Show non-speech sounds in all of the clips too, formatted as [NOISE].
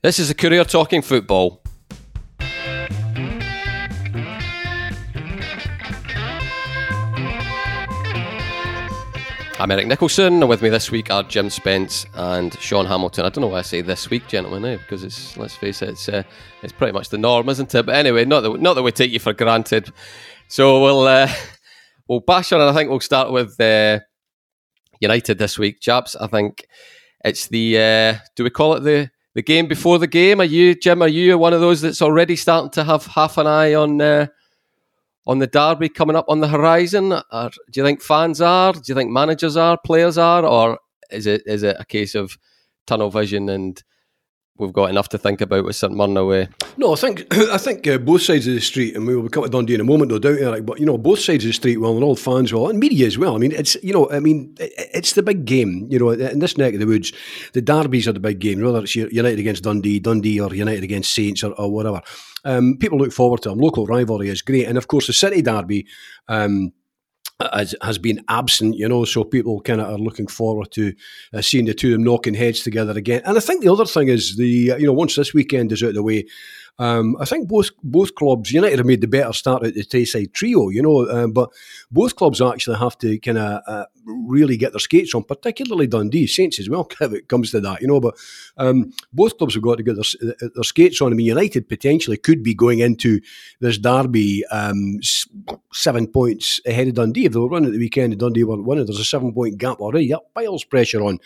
This is a Courier Talking Football. I'm Eric Nicholson, and with me this week are Jim Spence and Sean Hamilton. I don't know why I say this week, gentlemen, eh? because it's let's face it, it's uh, it's pretty much the norm, isn't it? But anyway, not that not that we take you for granted. So we'll uh, we'll bash on, and I think we'll start with uh, United this week, chaps. I think it's the uh, do we call it the the game before the game? Are you Jim? Are you one of those that's already starting to have half an eye on? Uh, on the derby coming up on the horizon? Or do you think fans are? Do you think managers are? Players are? Or is it is it a case of tunnel vision and we've got enough to think about with St Mirren away? No, I think [COUGHS] I think uh, both sides of the street, and we will come to Dundee in a moment, no doubt, Eric. But you know, both sides of the street, well, and all fans well, and media as well. I mean, it's you know, I mean, it's the big game. You know, in this neck of the woods, the derbies are the big game. Whether it's United against Dundee, Dundee, or United against Saints, or, or whatever. Um, people look forward to them. Local rivalry is great, and of course, the City derby. Um, has, has been absent, you know, so people kind of are looking forward to uh, seeing the two of them knocking heads together again. And I think the other thing is the, you know, once this weekend is out of the way, um, I think both both clubs, United have made the better start at the Tayside trio, you know, um, but both clubs actually have to kind of uh, really get their skates on, particularly Dundee, Saints as well, [LAUGHS] if it comes to that, you know. But um, both clubs have got to get their, uh, their skates on. I mean, United potentially could be going into this derby um, seven points ahead of Dundee. If they were running at the weekend and Dundee weren't winning, there's a seven point gap already. That piles pressure on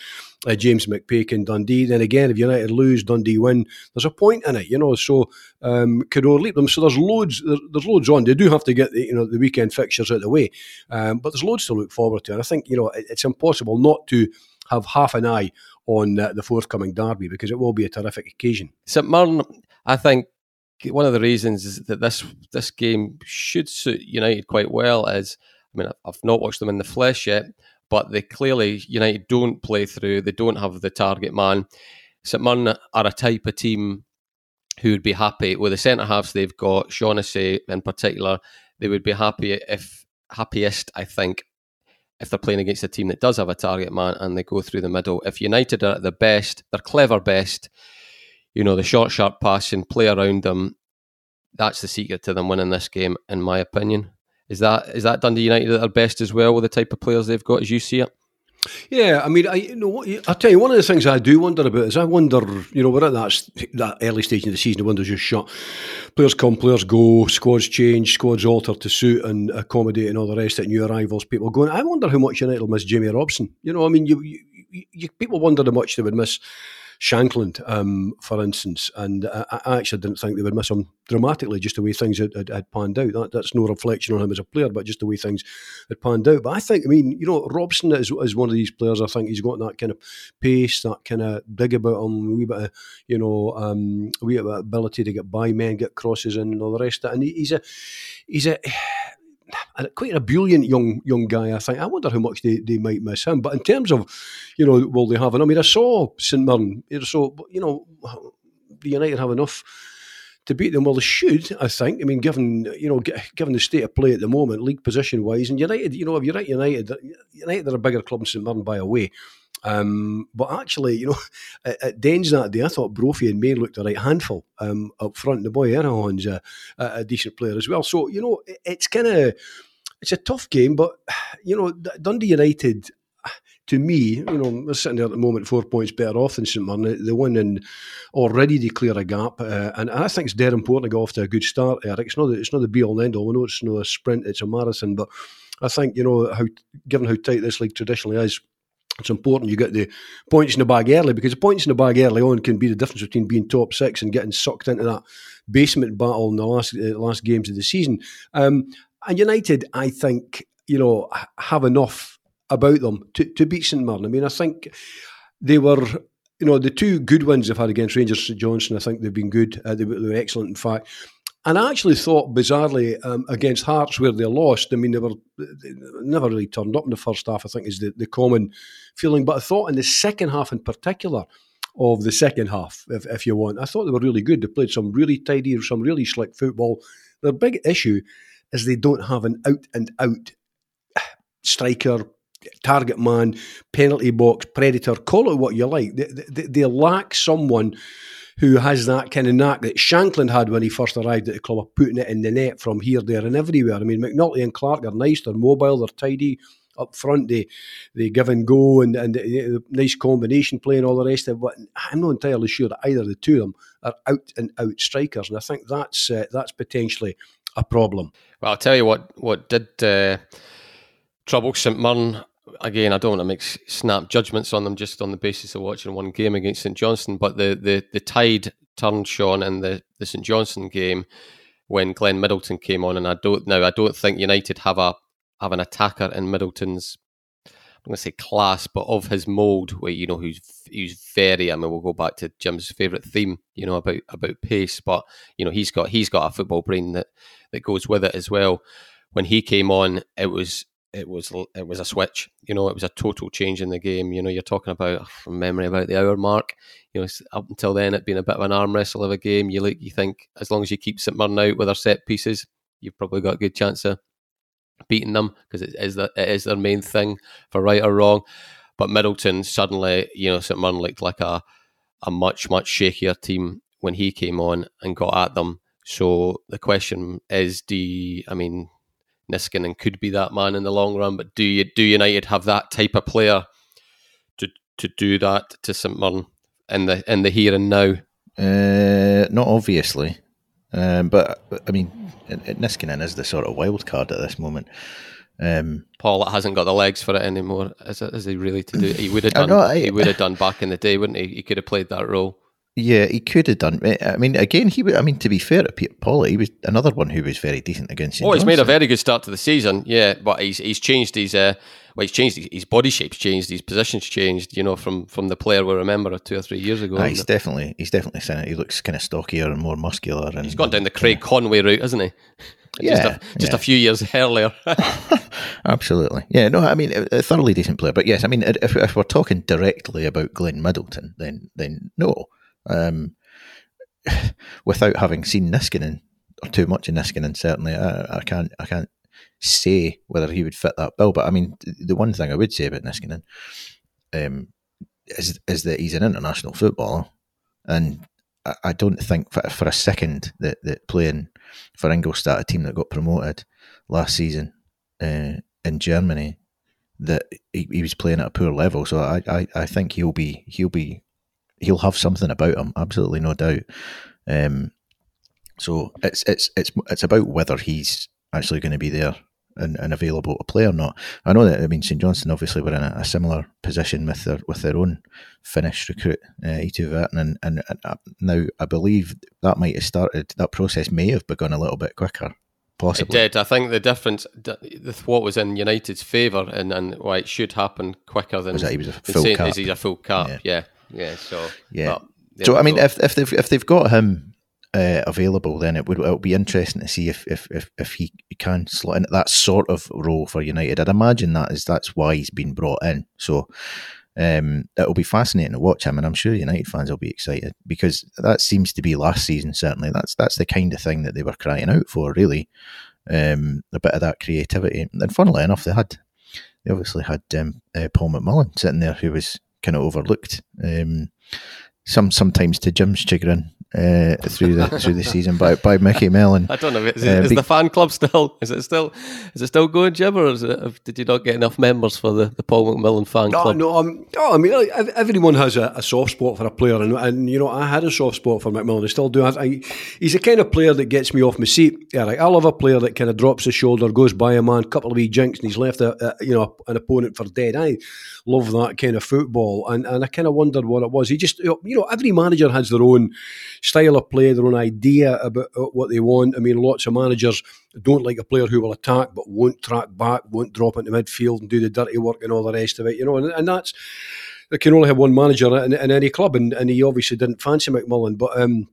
uh, James McPake and Dundee. Then again, if United lose, Dundee win, there's a point in it, you know. So um, could overleap them. So there's loads. There's loads on. They do have to get the, you know the weekend fixtures out of the way, um, but there's loads to look forward to. And I think you know it's impossible not to have half an eye on uh, the forthcoming derby because it will be a terrific occasion. St Mirren, I think one of the reasons is that this this game should suit United quite well is I mean I've not watched them in the flesh yet, but they clearly United don't play through. They don't have the target man. St Mirren are a type of team who would be happy with the centre halves they've got. Shaughnessy in particular, they would be happy if happiest, I think, if they're playing against a team that does have a target man and they go through the middle. If United are at the best, they're clever best. You know, the short, sharp passing, play around them. That's the secret to them winning this game, in my opinion. Is that is that Dundee United at their best as well with the type of players they've got as you see it? Yeah, I mean, I you know, I tell you, one of the things I do wonder about is I wonder, you know, we're at that that early stage of the season, the window's just shut. Players come, players go, squads change, squads alter to suit and accommodate and all the rest of it. New arrivals, people going. I wonder how much United will miss Jamie Robson. You know, I mean, you, you, you people wonder how much they would miss Shankland, um, for instance, and I, I, actually didn't think they would miss him dramatically, just the way things had, had, had panned out. That, that's no reflection on him as a player, but just the way things had panned out. But I think, I mean, you know, Robson is, is one of these players. I think he's got that kind of pace, that kind of dig about him, a wee bit of, you know, um, a wee bit of ability to get by men, get crosses in, and all the rest of it. And he, he's a, he's a quite a brilliant young young guy. I think. I wonder how much they, they might miss him. But in terms of, you know, will they have? And I mean, I saw St Mirren. So you know, the United have enough to beat them. Well, they should. I think. I mean, given you know, given the state of play at the moment, league position wise, and United. You know, if you're at United, United are a bigger club than St Mirren by a way. Um, but actually, you know, [LAUGHS] at, at Dens that day, I thought Brophy and May looked a right handful um, up front. The boy Erhahon's a, a, decent player as well. So, you know, it, it's kind of, it's a tough game, but, [SIGHS] you know, Dundee United, [SIGHS] to me, you know, we're sitting there at the moment four points better off than St Mirren. They win and already clear a gap, uh, and, I think it's dead important to go off to a good start. Eric, it's not it's not the be all and end all. We know it's not a sprint; it's a marathon. But I think you know how, given how tight this league traditionally is, it's important you get the points in the bag early because the points in the bag early on can be the difference between being top six and getting sucked into that basement battle in the last uh, last games of the season. Um, and United, I think, you know, have enough about them to, to beat St Mirren. I mean, I think they were, you know, the two good wins they've had against Rangers St Johnstone. I think they've been good. Uh, they were excellent, in fact. And I actually thought, bizarrely, um, against Hearts, where they lost, I mean, they were they never really turned up in the first half, I think is the, the common feeling. But I thought in the second half in particular, of the second half, if, if you want, I thought they were really good. They played some really tidy, some really slick football. Their big issue is they don't have an out and out striker, target man, penalty box, predator, call it what you like. They, they, they lack someone who has that kind of knack that Shankland had when he first arrived at the club of putting it in the net from here, there, and everywhere. I mean, McNulty and Clark are nice, they're mobile, they're tidy up front. They they give and go and and the, nice combination play and all the rest of it. But I'm not entirely sure that either of the two of them are out and out strikers, and I think that's uh, that's potentially a problem. Well, I'll tell you what what did uh, trouble St Mirren. Again, I don't want to make snap judgments on them just on the basis of watching one game against St Johnstone, but the the, the tide turned Sean in the, the St Johnstone game when Glenn Middleton came on, and I don't now I don't think United have a have an attacker in Middleton's I'm going to say class, but of his mold, where you know who's who's very. I mean, we'll go back to Jim's favourite theme, you know, about about pace, but you know he's got he's got a football brain that that goes with it as well. When he came on, it was it was it was a switch. You know, it was a total change in the game. You know, you're talking about from memory about the hour mark. You know, up until then, it'd been a bit of an arm wrestle of a game. You like you think as long as you keep St Mirren out with their set pieces, you've probably got a good chance of beating them because it is the, it is their main thing for right or wrong. But Middleton suddenly, you know, St Mirren looked like a a much much shakier team when he came on and got at them. So the question is, do you, I mean Niskanen could be that man in the long run, but do you do United have that type of player to to do that to St Mirren in the in the here and now? Uh, not obviously. Um, but I mean, Niskanen is the sort of wild card at this moment. Um, Pawlett hasn't got the legs for it anymore. Is, it, is he really to do? He would have done. Know, I, he would have done back in the day, wouldn't he? He could have played that role. Yeah, he could have done. I mean, again, he. I mean, to be fair to Peter Pawlett, he was another one who was very decent against. St. Oh, he's made a very good start to the season. Yeah, but he's he's changed his. Uh, well, he's changed his body shape's changed, his position's changed. You know, from from the player we remember two or three years ago. Ah, he's definitely he's definitely saying it. He looks kind of stockier and more muscular. And he's gone down the Craig Conway route, hasn't he? Yeah, just, a, just yeah. a few years [LAUGHS] earlier. [LAUGHS] Absolutely. Yeah, no, I mean, a, a, thoroughly decent player. But yes, I mean, if, if we're talking directly about Glenn Middleton, then then no. Um, [SIGHS] without having seen Niskanen or too much of Niskanen, certainly, I, I, can't I can't say whether he would fit that bill. But I mean, the one thing I would say about Niskanen um, is is that he's an international footballer, and I, I don't think for, for, a second that, that playing for Ingolstadt, a team that got promoted last season uh, in Germany, that he, he, was playing at a poor level. So I, I, I think he'll be he'll be he'll have something about him, absolutely no doubt. Um, so it's it's it's it's about whether he's actually going to be there and, and, available to play or not. I know that I mean St Johnstone obviously were in a, a similar position with their with their own Finnish recruit uh, Eetu Vertainen, and, and, and uh, now I believe that might have started. That process may have begun a little bit quicker. Possibly. It did. I think the difference, what was in United's favour, and, and why it should happen quicker than was that he was a full cap. Is he's a full cap. Yeah, yeah. Yeah so yeah. so I mean, if if they've if they've got him uh, available, then it would it'll be interesting to see if if if, if he can slot in that sort of role for United. I'd imagine that is that's why he's been brought in. So um, it'll be fascinating to watch him, and I'm sure United fans will be excited because that seems to be last season. Certainly, that's that's the kind of thing that they were crying out for. Really, um, a bit of that creativity. And funnily enough, they had they obviously had um, uh, Paul McMullan sitting there who was kind of overlooked. Um, some sometimes to Jim's chagrin uh, through the through the season by by Micky Mellon. I don't know. Is, it, uh, is be- the fan club still? Is it still? Is it still going, Jim, or is it, did you not get enough members for the, the Paul McMullan fan no, club? No, um, no. I mean, everyone has a, a, soft spot for a player, and, and you know, I had a soft spot for McMullan. I still do. I, he's the kind of player that gets me off my seat. Yeah, like I love a player that kind of drops his shoulder, goes by a man, couple of wee jinks, and he's left a, a you know an opponent for dead. I love that kind of football, and and I kind of wondered what it was. He just you know every manager has their own style of play, their own idea about what they want. I mean, lots of managers don't like a player who will attack but won't track back, won't drop into midfield and do the dirty work and all the rest of it, you know, and, and that's they can only have one manager in, in any club, and, and, he obviously didn't fancy McMullan, but. Um,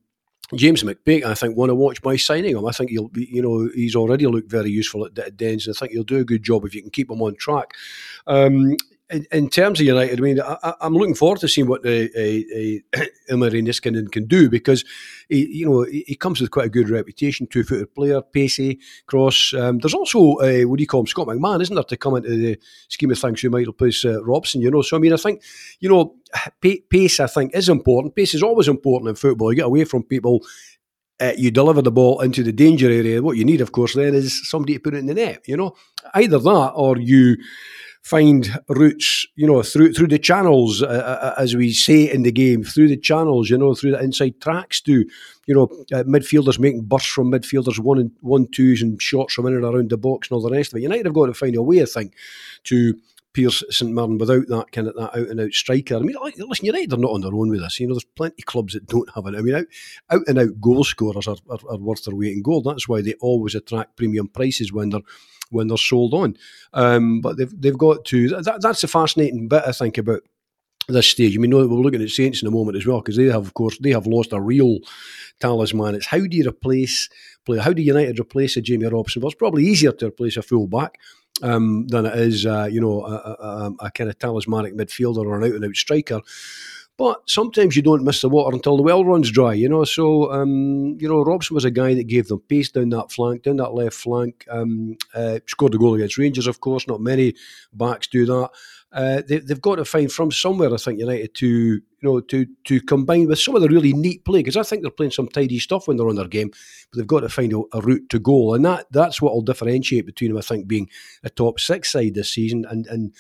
James McPake, I think, want to watch by signing him. I think he'll be, you know, he's already looked very useful at, at Dens, and I think he'll do a good job if you can keep him on track. Um, in, in, terms of United, I mean, I, am looking forward to seeing what the uh, uh, [CLEARS THROAT] Niskanen can do because he, you know, he comes with quite a good reputation, two-footed player, pacey, cross. Um, there's also uh, what do you call him, Scott McMann, isn't there, to come into the scheme of things who might replace uh, Robson? You know, so I mean, I think you know, [SIGHS] pace I think is important. Pace is always important in football. You get away from people uh, you deliver the ball into the danger area. What you need, of course, then is somebody to put it in the net. You know, either that or you find routes, you know, through through the channels, uh, uh, uh, as we say in the game, through the channels, you know, through the inside tracks. to, you know uh, midfielders making bursts from midfielders, one and one twos, and shots from in and around the box, and all the rest of it. United have got to find a way, I think, to pierce St Mirren without that kind of that out and out striker. I mean, listen, United are not on their own with this. You know, there's plenty of clubs that don't have it. I mean, out, out and out goal scorers are, are, are worth their weight in gold. That's why they always attract premium prices when they're when they're sold on. Um, but they've they've got to. That, that's the fascinating bit I think about this stage. I mean, we're looking at Saints in a moment as well because they have, of course, they have lost a real talisman. It's how do you replace player? How do United replace a Jamie Robson? Well, it's probably easier to replace a full back. Um, than it is, uh, you know, a, a, a, kind of talismanic midfielder or an out and out striker. But sometimes you don't miss the water until the well runs dry, you know. So, um, you know, Robson was a guy that gave them pace down that flank, down that left flank. Um, uh, scored the goal against Rangers, of course. Not many backs do that. Uh, they, have got to find from somewhere, I think, United to you know to to combine with some of the really neat play because I think they're playing some tidy stuff when they're on their game, but they've got to find a, a route to goal, and that that's what will differentiate between them. I think being a top six side this season and and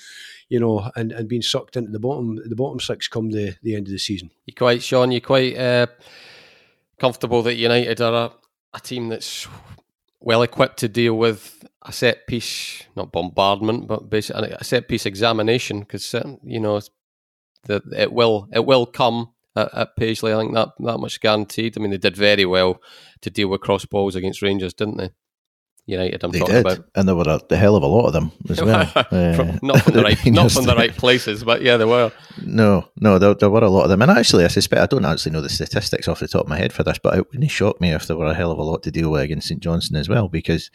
you know and, and being sucked into the bottom the bottom six come the, the end of the season. You're quite Sean? You're quite uh, comfortable that United are a, a team that's well equipped to deal with a set piece, not bombardment, but basically a set piece examination because you know the, it will it will come at, at Paisley. I think that that much guaranteed. I mean, they did very well to deal with cross balls against Rangers, didn't they? United. I'm they talking did. about, and there were a, hell of a lot of them as well. [LAUGHS] from, uh, not from the [LAUGHS] right, not from the right [LAUGHS] places, but yeah, there were. No, no, there, there, were a lot of them, and actually, I suspect I don't actually know the statistics off the top of my head for this, but it wouldn't shock me if there were a hell of a lot to deal with against St Johnstone as well, because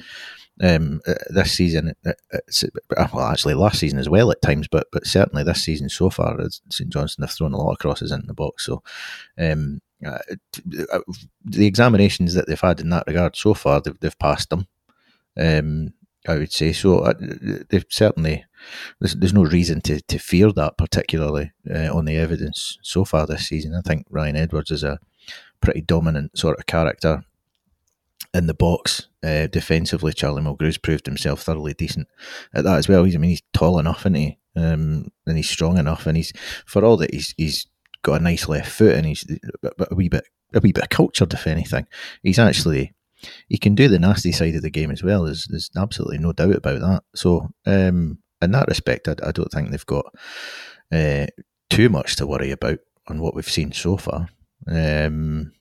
um, uh, this season, uh, uh, well, actually last season as well at times, but but certainly this season so far, St Johnstone have thrown a lot of crosses into the box. So, um, uh, the examinations that they've had in that regard so far, they've, they've passed them. Um, I would say so. They've certainly there's, there's no reason to, to fear that particularly uh, on the evidence so far this season. I think Ryan Edwards is a pretty dominant sort of character in the box uh, defensively. Charlie Mulgrew's proved himself thoroughly decent at that as well. He's, I mean, he's tall enough, isn't he? Um, and he's strong enough, and he's for all that he's he's got a nice left foot, and he's a wee bit a wee bit cultured, if anything. He's actually he can do the nasty side of the game as well. There's there's absolutely no doubt about that. So um, in that respect, I, I don't think they've got uh, too much to worry about on what we've seen so far. Um,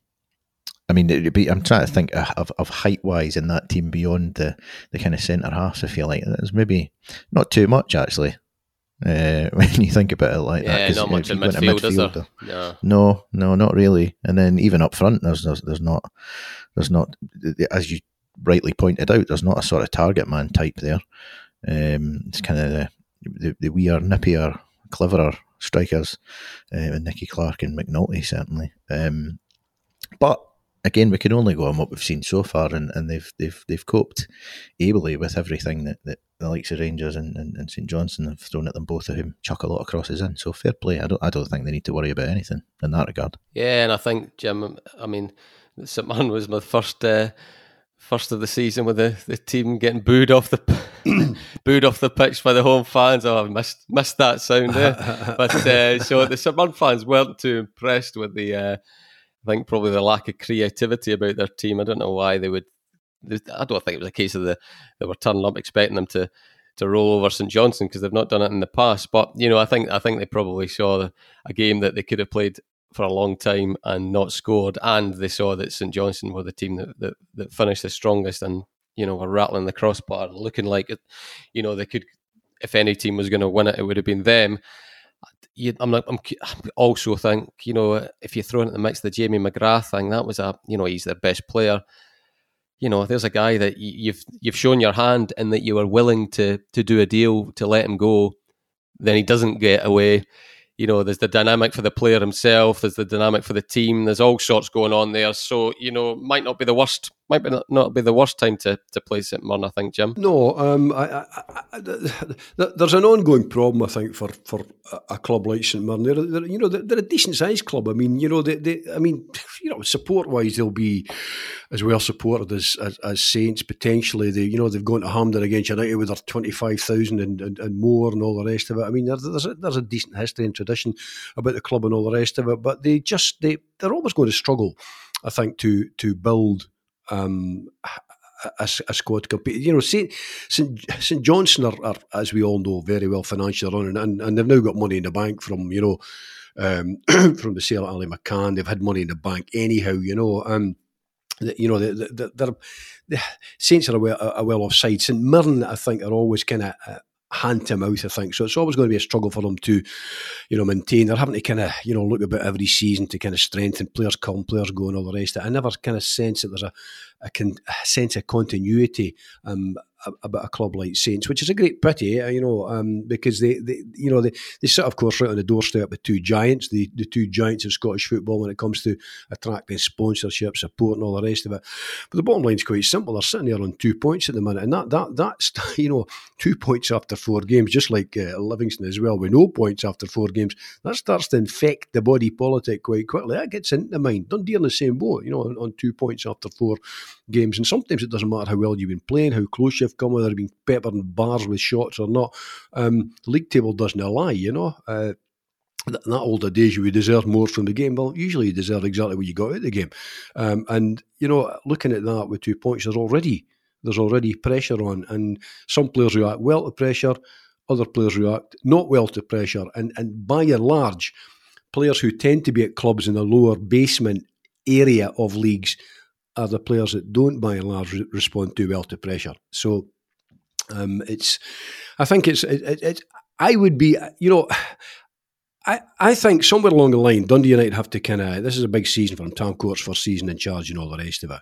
I mean, it would be, I'm trying to think of, of height wise in that team beyond the, the kind of centre halves. I feel like there's maybe not too much actually. Uh, [LAUGHS] when you think about it like yeah, that, not much in midfield, is there? No. no, no, not really. And then even up front, there's, there's there's not there's not as you rightly pointed out, there's not a sort of target man type there. Um, it's kind of the, the the weird, nippier, cleverer strikers, uh, Nicky Clark and McNulty certainly. Um, but again, we can only go on what we've seen so far, and, and they've they've they've coped ably with everything that, that the likes of Rangers and, and, and St Johnstone have thrown at them, both of whom chuck a lot of crosses in. So fair play. I don't I don't think they need to worry about anything in that regard. Yeah, and I think Jim. I mean, St Mirren was my first. Uh, first of the season with the, the team getting booed off the [COUGHS] booed off the pitch by the home fans. Oh, I missed missed that sound there. [LAUGHS] but uh, so the St Mirren fans weren't too impressed with the uh, I think probably the lack of creativity about their team. I don't know why they would. I don't think it was a case of the they were turning up expecting them to to roll over St Johnstone because they've not done it in the past. But you know, I think I think they probably saw a game that they could have played for a long time and not scored, and they saw that St Johnstone were the team that, that, that finished the strongest and you know were rattling the crossbar looking like. You know, they could if any team was going to win it, it would have been them you, I'm. I'm also think you know if you throw in the mix the Jamie McGrath thing, that was a you know he's their best player. You know, there's a guy that you've you've shown your hand and that you were willing to to do a deal to let him go. then he doesn't get away. You know, there's the dynamic for the player himself. There's the dynamic for the team. There's all sorts going on there. So you know, might not be the worst. Might be not, be the worst time to, to play St Mirren. I think, Jim. No, um, I, I, I, there's an ongoing problem. I think for, for a club like St Mirren. They're, they're, you know they're, they're a decent sized club. I mean, you know, they, they I mean, you know, support wise, they'll be as well supported as, as, as Saints potentially. They you know they've gone to Hampden against United with their twenty five thousand and, and, and more and all the rest of it. I mean, there's a, there's a decent history and tradition about the club and all the rest of it. But they just they they're always going to struggle, I think, to to build um, a, a, squad compete. You know, St. St. Johnstone are, are, as we all know, very well financially run, and, and they've now got money in the bank from you know um, [CLEARS THROAT] from the sale of Ali McCann. They've had money in the bank anyhow. You know. Um, you know, they're, they're, the Saints are a well, a well offside. St Mirren, I think, are always kind of uh, hand to mouth, I think. So it's always going to be a struggle for them to, you know, maintain. They're having to kind of, you know, look about every season to kind of strengthen players come, players go, and all the rest. I never kind of sense that there's a, a, con- a sense of continuity um, about a club like Saints, which is a great pity, eh, you know, um, because they, they, you know, they, they sit, of course, right on the doorstep with two giants, the, the two giants of Scottish football when it comes to attracting sponsorship, support, and all the rest of it. But the bottom line is quite simple. They're sitting there on two points at the minute, and that that that's [LAUGHS] you know two points after four games, just like uh, Livingston as well, with no points after four games. That starts to infect the body politic quite quickly. That gets into the mind. Dundee in the same boat, you know, on, on two points after four games, and sometimes it doesn't matter how well you've been playing, how close you've come, whether you've been peppered in bars with shots or not. Um, the league table doesn't lie, you know. Uh, in that older days, you would deserve more from the game. Well, usually you deserve exactly what you got out of the game. Um, and you know, looking at that with two points, there's already there's already pressure on, and some players react well to pressure, other players react not well to pressure, and and by and large, players who tend to be at clubs in the lower basement area of leagues are the players that don't, by and large, respond too well to pressure. So um, it's, I think it's, it, it, it, I would be, you know, I, I think somewhere along the line, Dundee United have to kind of, this is a big season for Tam Courts' first season in charge and all the rest of it.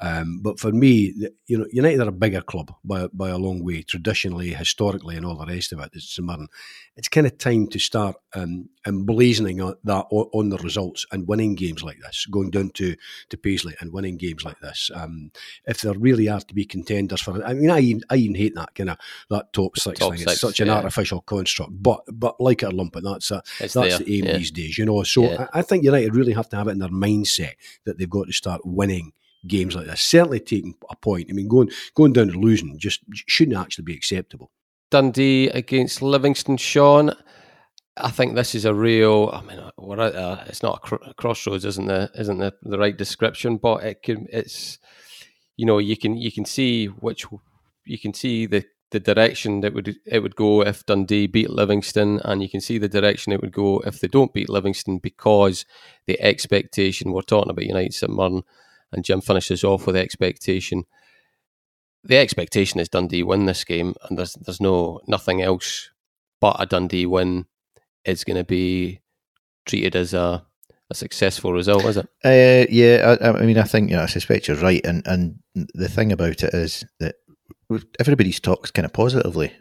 Um, but for me, you know, United are a bigger club by by a long way, traditionally, historically, and all the rest of it. It's modern. It's kind of time to start um, emblazoning that on the results and winning games like this, going down to to Paisley and winning games like this. Um, if there really are to be contenders for it, I mean, I even, I even hate that kind of that top six top thing. Six, it's such an yeah. artificial construct. But but like it or lump it, that's a, that's there. the aim yeah. these days, you know. So yeah. I, I think United really have to have it in their mindset that they've got to start winning games like this. Certainly taking a point. I mean, going going down and losing just shouldn't actually be acceptable. Dundee against Livingston, Sean. I think this is a real. I mean, uh, we're at a, it's not a, cr- a crossroads, isn't the isn't the, the right description, but it can. It's you know you can you can see which you can see the the direction that would it would go if Dundee beat Livingston, and you can see the direction it would go if they don't beat Livingston because the expectation we're talking about United St Mirren and Jim finishes off with expectation. The expectation is Dundee win this game, and there's there's no nothing else but a Dundee win is going to be treated as a, a successful result, is it? Uh, yeah, I, I, mean, I think yeah, I suspect you're right, and and the thing about it is that everybody's talked kind of positively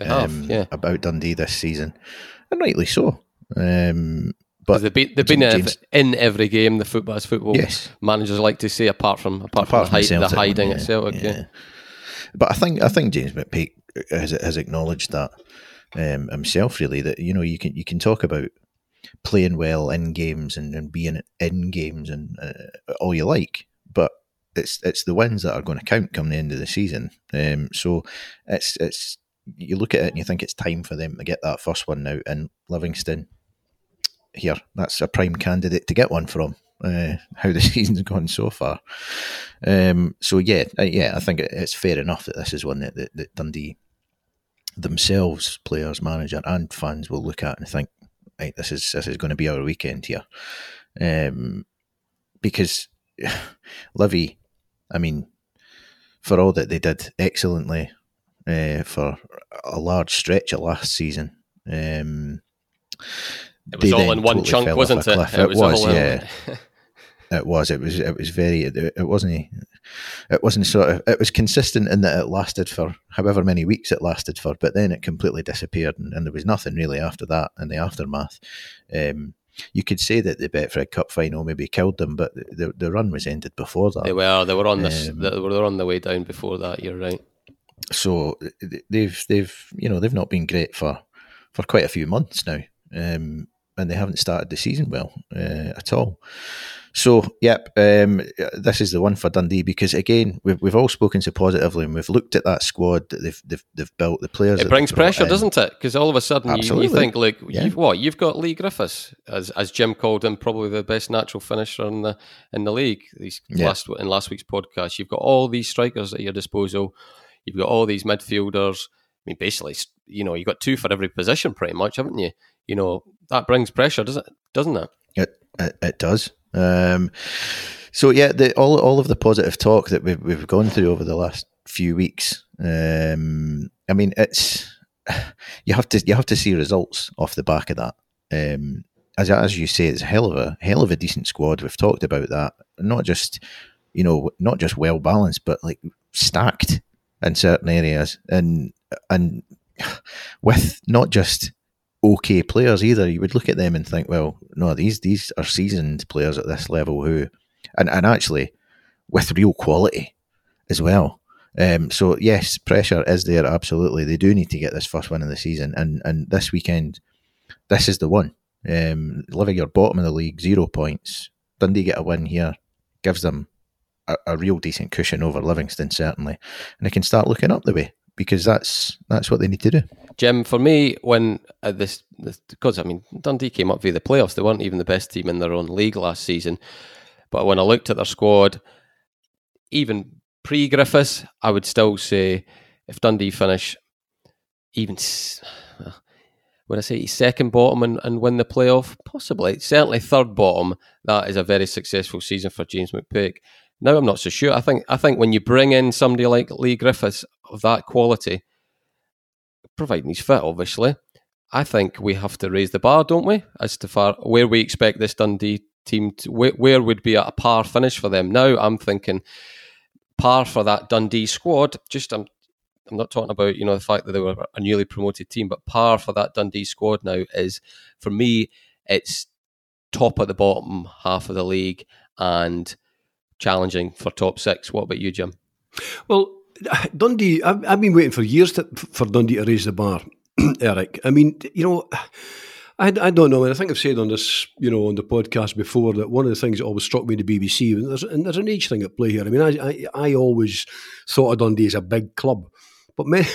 um, yeah. about Dundee this season, and rightly so. Um, but they've been, they've been in every game. The football, as football yes. managers like to say, apart from apart, apart from, from the, the, hiding yeah, Celtic. Yeah. yeah. But I think I think James McPake has, has acknowledged that um, himself. Really, that you know you can you can talk about playing well in games and, and being in games and uh, all you like, but it's it's the wins that are going to count come the end of the season. Um, so it's it's you look at it and you think it's time for them to get that first one now. in Livingston here. That's a prime candidate to get one from. Uh, how the [LAUGHS] season's gone so far. Um, so yeah, yeah, I think it's fair enough that this is one that, that, that, Dundee themselves, players, manager, and fans will look at and think, right, this is this is going to be our weekend here, um, because [SIGHS] Livy, I mean, for all that they did excellently uh, for a large stretch of last season. Um, it was all in one totally chunk, wasn't it? It, it was, was yeah. [LAUGHS] it was. It was. It was very. It, it wasn't. it wasn't sort of it was consistent in that it lasted for however many weeks it lasted for, but then it completely disappeared, and, and there was nothing really after that in the aftermath. Um, you could say that the Betfred Cup final maybe killed them, but the the run was ended before that. They were they were on this um, they were on the way down before that. You're right. So they've they've you know they've not been great for for quite a few months now, um, and they haven't started the season well uh, at all. So, yep, um, this is the one for Dundee because again, we've, we've all spoken so positively and we've looked at that squad that they've they've, they've built, the players. It brings pressure, in. doesn't it? Because all of a sudden you, you, think, like, yeah. you've, what you've got Leigh Griffiths as as Jim called him, probably the best natural finisher in the in the league. These yeah. last in last week's podcast, you've got all these strikers at your disposal. You've got all these midfielders. I mean, basically, you know, you've got two for every position, pretty much, haven't you? You know, that brings pressure, doesn't it? Doesn't it? It it, it does. Um, so yeah, the, all all of the positive talk that we've we've gone through over the last few weeks. Um, I mean, it's [SIGHS] you have to you have to see results off the back of that. Um, as as you say, it's a hell of a hell of a decent squad. We've talked about that. Not just you know not just well balanced, but like stacked in certain areas, and and [SIGHS] with not just okay players either. You would look at them and think, well, no, these these are seasoned players at this level who, and, and actually with real quality as well. Um, so yes, pressure is there. Absolutely, they do need to get this first win of the season, and and this weekend, this is the one. Um, living your bottom of the league, zero points. Dundee get a win here, gives them a, a real decent cushion over Livingston certainly, and they can start looking up the way because that's that's what they need to do. Jim, for me, when uh, this, because I mean Dundee came up via the playoffs, they weren't even the best team in their own league last season. But when I looked at their squad, even pre Griffiths, I would still say if Dundee finish even [SIGHS] when I say second bottom and, and win the playoff, possibly certainly third bottom, that is a very successful season for James McPake. Now I'm not so sure. I think I think when you bring in somebody like Leigh Griffiths of that quality, providing he's fit, obviously, I think we have to raise the bar, don't we, as to far where we expect this Dundee team to, where, where would be a par finish for them. Now I'm thinking par for that Dundee squad. Just I'm I'm not talking about you know the fact that they were a newly promoted team, but par for that Dundee squad now is for me it's top of the bottom half of the league and challenging for top six. What about you, Jim? Well, [SIGHS] Dundee, I've, I've been waiting for years to, for Dundee to raise the bar, [CLEARS THROAT] Eric. I mean, you know, [SIGHS] I, I don't know. and I think I've said on this, you know, on the podcast before that one of the things that always struck me the BBC, and there's, and there's an age thing at play here. I mean, I, I, I always thought of Dundee as a big club. But [LAUGHS] many,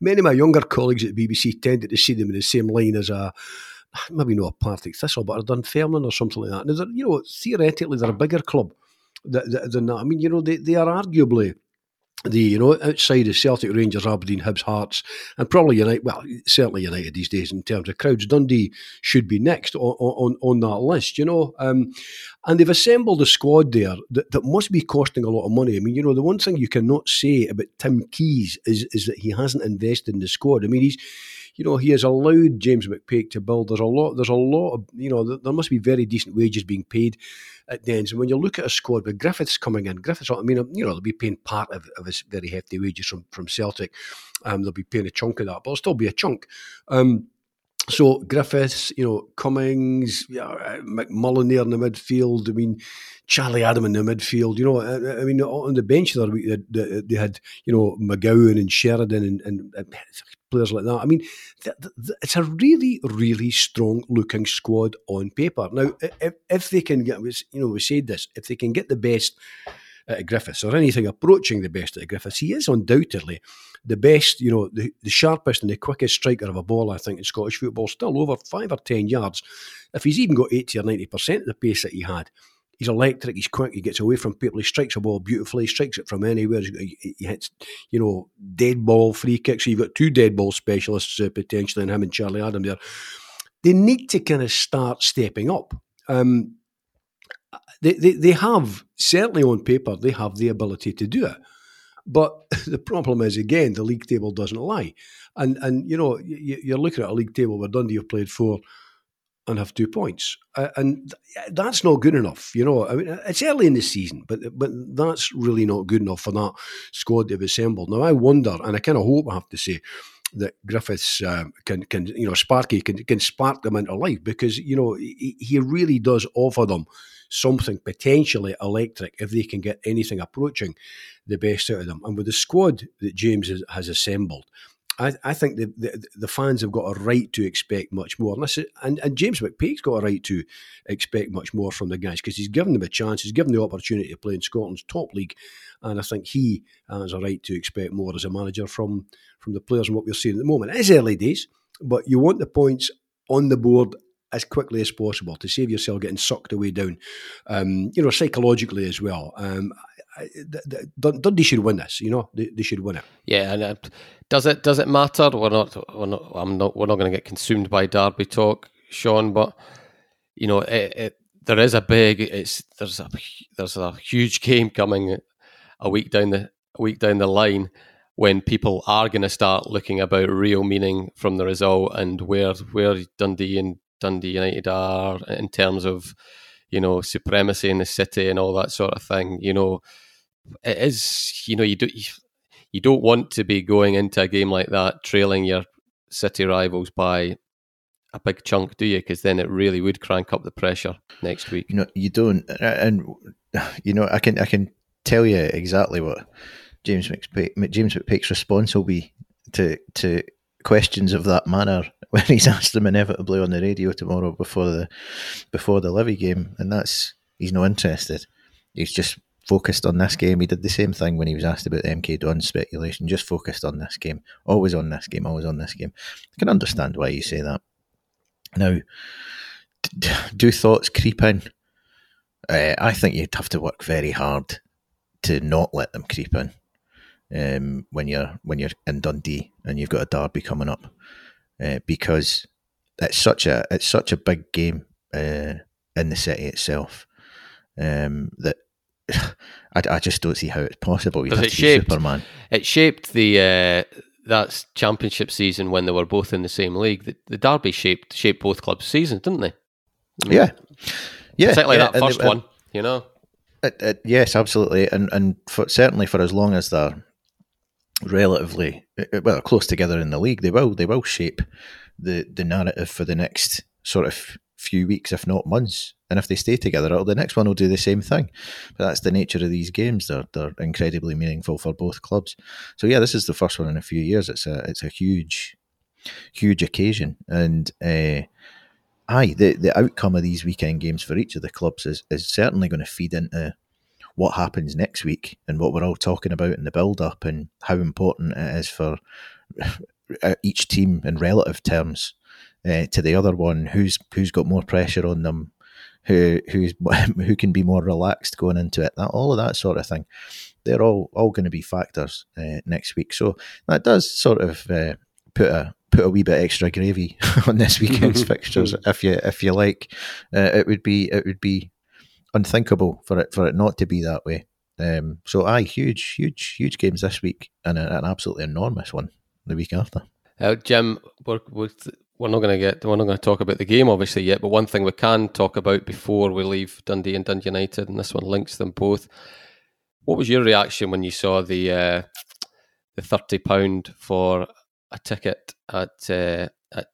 many of my younger colleagues at the BBC tended to see them in the same line as a, [SIGHS] maybe not a Partick Thistle, but a Dunfermline or something like that. And you know, theoretically, they're a bigger club than that. I mean, you know, they, they are arguably the you know outside of Celtic, Rangers, Aberdeen, Hibs, Hearts, and probably United. Well, certainly United these days in terms of crowds. Dundee should be next on on, on that list, you know. Um, and they've assembled a squad there that, that must be costing a lot of money. I mean, you know, the one thing you cannot say about Tim Keyes is is that he hasn't invested in the squad. I mean, he's you know, he has allowed James McPake to build. There's a lot. There's a lot of you know. There must be very decent wages being paid at Dens. And when you look at a squad with Griffiths coming in, Griffiths, I mean, you know, they'll be paying part of, of his very hefty wages from, from Celtic. Um, they'll be paying a chunk of that, but it'll still be a chunk. Um, so Griffiths, you know, Cummings, yeah, uh, McMullan there in the midfield. I mean, Charlie Adam in the midfield. You know, I, I mean, on the bench there, they, they, had you know McGowan and Sheridan and, and, and players like that. I mean, th- th- it's a really, really strong looking squad on paper. Now, if, if they can get, you know, we said this, if they can get the best at Griffiths or anything approaching the best at Griffiths, he is undoubtedly the best, you know, the, the sharpest and the quickest striker of a ball, I think, in Scottish football. Still over five or ten yards. If he's even got 80 or 90% of the pace that he had, he's electric, he's quick, he gets away from people, he strikes a ball beautifully, he strikes it from anywhere, he, he hits, you know, dead ball free kicks. So you've got two dead ball specialists uh, potentially in him and Charlie Adam there. They need to kind of start stepping up. Um, they, they, they have, certainly on paper, they have the ability to do it. But [LAUGHS] the problem is, again, the league table doesn't lie. And, and you know, you, are looking at a league table where Dundee have played four and have two points, and that's not good enough. You know, I mean, it's early in the season, but but that's really not good enough for that squad they've assembled. Now, I wonder, and I kind of hope I have to say that Griffiths uh, can can you know Sparky can can spark them into life because you know he, he really does offer them something potentially electric if they can get anything approaching the best out of them. And with the squad that James has, assembled, I, I think the, the, the fans have got a right to expect much more, and, and, and James McPake's got a right to expect much more from the guys because he's given them a chance, he's given the opportunity to play in Scotland's top league, and I think he has a right to expect more as a manager from from the players and what we're seeing at the moment. It is early days, but you want the points on the board as quickly as possible to save yourself getting sucked away down, um, you know, psychologically as well. Um, Dundee should win this. You know, they, they should win it. Yeah, and uh, does it does it matter? We're not. We're not. I'm not. We're not going to get consumed by Derby talk, Sean. But you know, it, it, there is a big. It's there's a there's a huge game coming a week down the a week down the line when people are going to start looking about real meaning from the result and where where Dundee and Dundee United are in terms of you know supremacy in the city and all that sort of thing. You know, it is you know you do you don't want to be going into a game like that trailing your city rivals by a big chunk, do you? Because then it really would crank up the pressure next week. You know, you don't, and you know, I can I can tell you exactly what James McPake, James McPake's response will be to to questions of that manner [LAUGHS] when he's asked them inevitably on the radio tomorrow before the before the Livy game, and that's he's not interested. He's just focused on this game. He did the same thing when he was asked about MK Don speculation, just focused on this game, always on this game, always on this game. I can understand why you say that. Now, do thoughts creep in? Uh, I think you'd have to work very hard to not let them creep in um, when you're when you're in Dundee and you've got a derby coming up, uh, because it's such a it's such a big game uh, in the city itself um, that [SIGHS] I, I just don't see how it's possible. Because it shaped Superman. It shaped the uh, that championship season when they were both in the same league. The, the Derby shaped shaped both clubs' seasons, didn't they? I mean, yeah, yeah, particularly yeah, that first one. You know. It, it, yes, absolutely, and and for, certainly for as long as they're relatively well close together in the league, they will they will shape the the narrative for the next sort of few weeks, if not months. And if they stay together, the next one will do the same thing. But that's the nature of these games; they're they're incredibly meaningful for both clubs. So yeah, this is the first one in a few years. It's a it's a huge, huge occasion, and uh, aye, the the outcome of these weekend games for each of the clubs is is certainly going to feed into what happens next week and what we're all talking about in the build up and how important it is for [LAUGHS] each team in relative terms uh, to the other one, who's who's got more pressure on them, who who's [LAUGHS] who can be more relaxed going into it, that all of that sort of thing. They're all all going to be factors uh, next week. So that does sort of uh, put a put a wee bit extra gravy [LAUGHS] on this weekend's fixtures, if you if you like. Uh, it would be it would be unthinkable for it for it not to be that way. Um, so, aye, huge, huge, huge games this week, and a, an absolutely enormous one the week after. Uh, Jim, we're, we're, we're not going to get we're not going to talk about the game obviously yet, but one thing we can talk about before we leave Dundee and Dundee United, and this one links them both. What was your reaction when you saw the uh, the thirty pound for a ticket at uh, at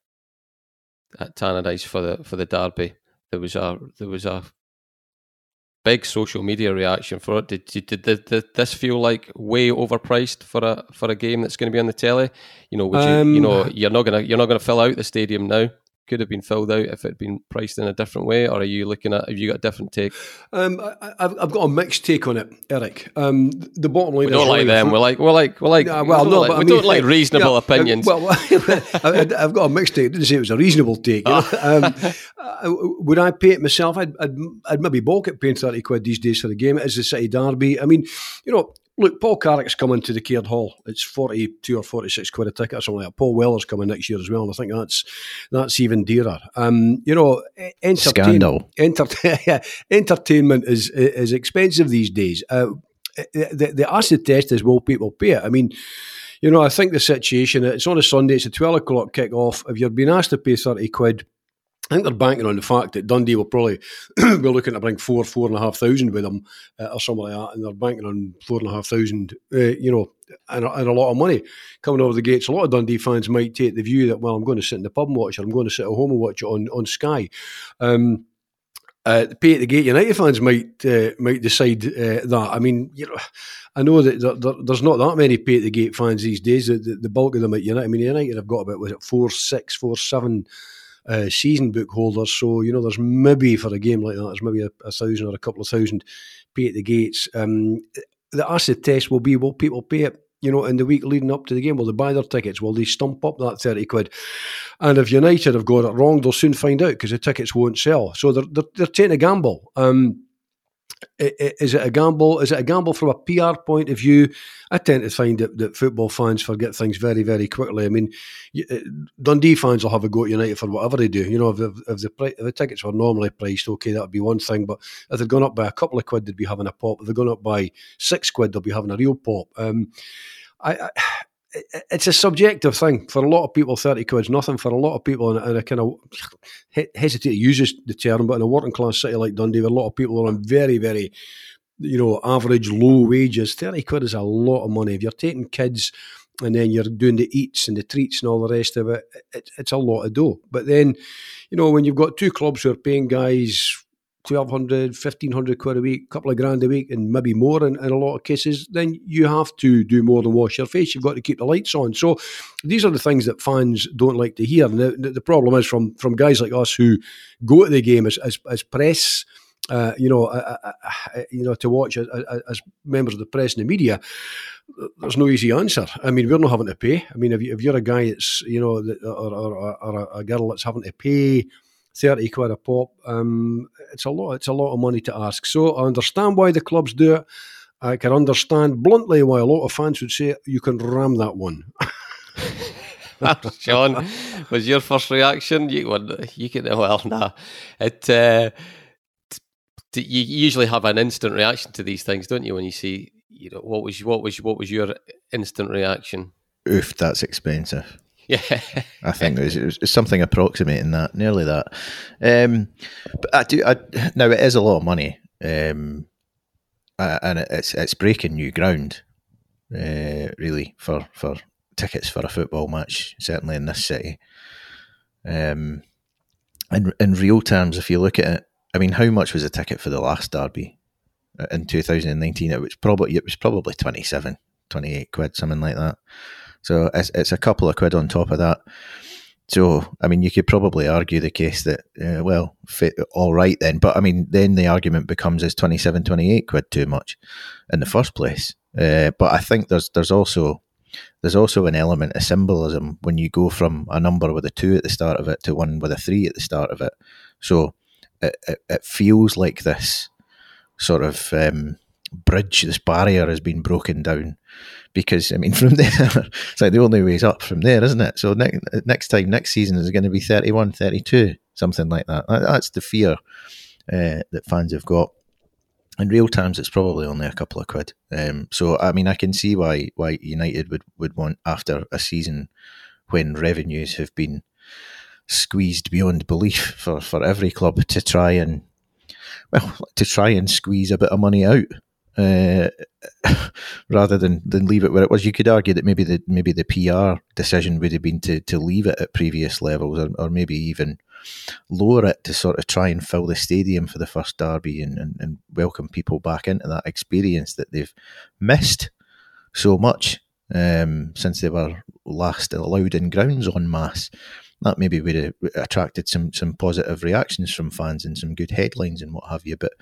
at Tannadice for the for the derby? There was a there was a big social media reaction for it. Did, did, did, did, this feel like way overpriced for a for a game that's going to be on the telly? You know, would you, um, you know, you're not gonna you're not gonna fill out the stadium now could have been filled out if it had been priced in a different way, or are you looking at? Have you got a different take? Um, I, have I've got a mixed take on it, Eric. Um, the bottom line. We don't like them. We're like we're like we're like. Uh, well, we no, like, we I mean, don't like reasonable yeah, opinions. well, [LAUGHS] I, have got a mixed take. I didn't say it was a reasonable take. You know? um, [LAUGHS] uh, would I pay it myself? I'd, I'd, I'd maybe balk at paying thirty quid these days for the game. Is the City Derby. I mean, you know, Look, Paul Carrack's coming to the Caird Hall. It's forty-two or forty-six quid a ticket or something like that. Paul Weller's coming next year as well, and I think that's that's even dearer. Um, you know, entertain, scandal. Enter, [LAUGHS] entertainment is is expensive these days. Uh, the, the acid test is will people pay it? I mean, you know, I think the situation. It's on a Sunday. It's a twelve o'clock kick off. If you're being asked to pay thirty quid I think they're banking on the fact that Dundee will probably [CLEARS THROAT] be looking to bring four, four and a half thousand with them uh, or something like that, and they're banking on four and a half thousand, uh, you know, and, and, a lot of money coming over the gates. A lot of Dundee fans might take the view that, well, I'm going to sit in the pub and watch it, I'm going to sit at home and watch it on, on Sky. Um, uh, pay at the gate United fans might uh, might decide uh, that. I mean, you know, I know that there, there, there's not that many pay at the gate fans these days. The, the, the, bulk of them at United. I mean, United have got about was it four, six, four, seven uh, season book holders. So you know, there's maybe for a game like that, there's maybe a, a thousand or a couple of thousand pay at the gates. Um, the acid test will be will people pay it? You know, in the week leading up to the game, will they buy their tickets? Will they stump up that thirty quid? And if United have got it wrong, they'll soon find out because the tickets won't sell. So they're they're, they're taking a gamble. Um, is it a gamble? Is it a gamble from a PR point of view? I tend to find that, that football fans forget things very, very quickly. I mean, uh, Dundee fans will have a go at United for whatever they do. You know, if, if, the, if the tickets were normally priced, okay, that would be one thing. But if they'd gone up by a couple of quid, they'd be having a pop. If they'd gone up by six quid, they'll be having a real pop. Um, I, I it's a subjective thing for a lot of people. Thirty quid's nothing for a lot of people, and, and I kind of hesitate to use the term, but in a working class city like Dundee, where a lot of people are on very, very, you know, average low wages, thirty quid is a lot of money. If you're taking kids and then you're doing the eats and the treats and all the rest of it, it it's a lot of dough. But then, you know, when you've got two clubs who are paying guys 1200 1500 quid a week couple of grand a week and maybe more in, in, a lot of cases then you have to do more than wash your face you've got to keep the lights on so these are the things that fans don't like to hear and the, the problem is from from guys like us who go to the game as, as, as press uh, you know, uh, uh, uh you know, to watch as, as, members of the press and the media, there's no easy answer. I mean, we're not having to pay. I mean, if, you, are a guy that's, you know, or, or, or, a girl that's having to pay 30 quid a pop. Um, it's a lot. It's a lot of money to ask. So I understand why the clubs do it. I can understand bluntly why a lot of fans would say you can ram that one. [LAUGHS] Sean, was your first reaction? You, you can well, nah. It uh, you usually have an instant reaction to these things, don't you? When you see, you know, what was what was what was your instant reaction? Oof, that's expensive. Yeah, I think it was, something approximating that, nearly that. Um, but I do. I, now it is a lot of money, um, and it's it's breaking new ground, uh, really for for tickets for a football match. Certainly in this city. Um, in in real terms, if you look at it, I mean, how much was a ticket for the last derby uh, in 2019? It was probably it was probably 27, 28 quid, something like that. So it's, it's a couple of quid on top of that. So, I mean, you could probably argue the case that, uh, well, fit, all right then. But I mean, then the argument becomes is 27, 28 quid too much in the first place? Uh, but I think there's there's also there's also an element of symbolism when you go from a number with a two at the start of it to one with a three at the start of it. So it, it, it feels like this sort of um, bridge, this barrier has been broken down because I mean, [LAUGHS] from there, it's like the only way is up from there, isn't it? So next next time, next season is going to be 31, 32, something like that. That's the fear uh, that fans have got. In real terms, it's probably only a couple of quid. Um, so I mean, I can see why why United would, would want after a season when revenues have been squeezed beyond belief for, for every club to try and well to try and squeeze a bit of money out uh, [LAUGHS] rather than, than leave it where it was. You could argue that maybe the maybe the PR decision would have been to, to leave it at previous levels, or, or maybe even lower it to sort of try and fill the stadium for the first derby and, and, and welcome people back into that experience that they've missed so much um, since they were last allowed in grounds en masse that maybe would have attracted some some positive reactions from fans and some good headlines and what have you. But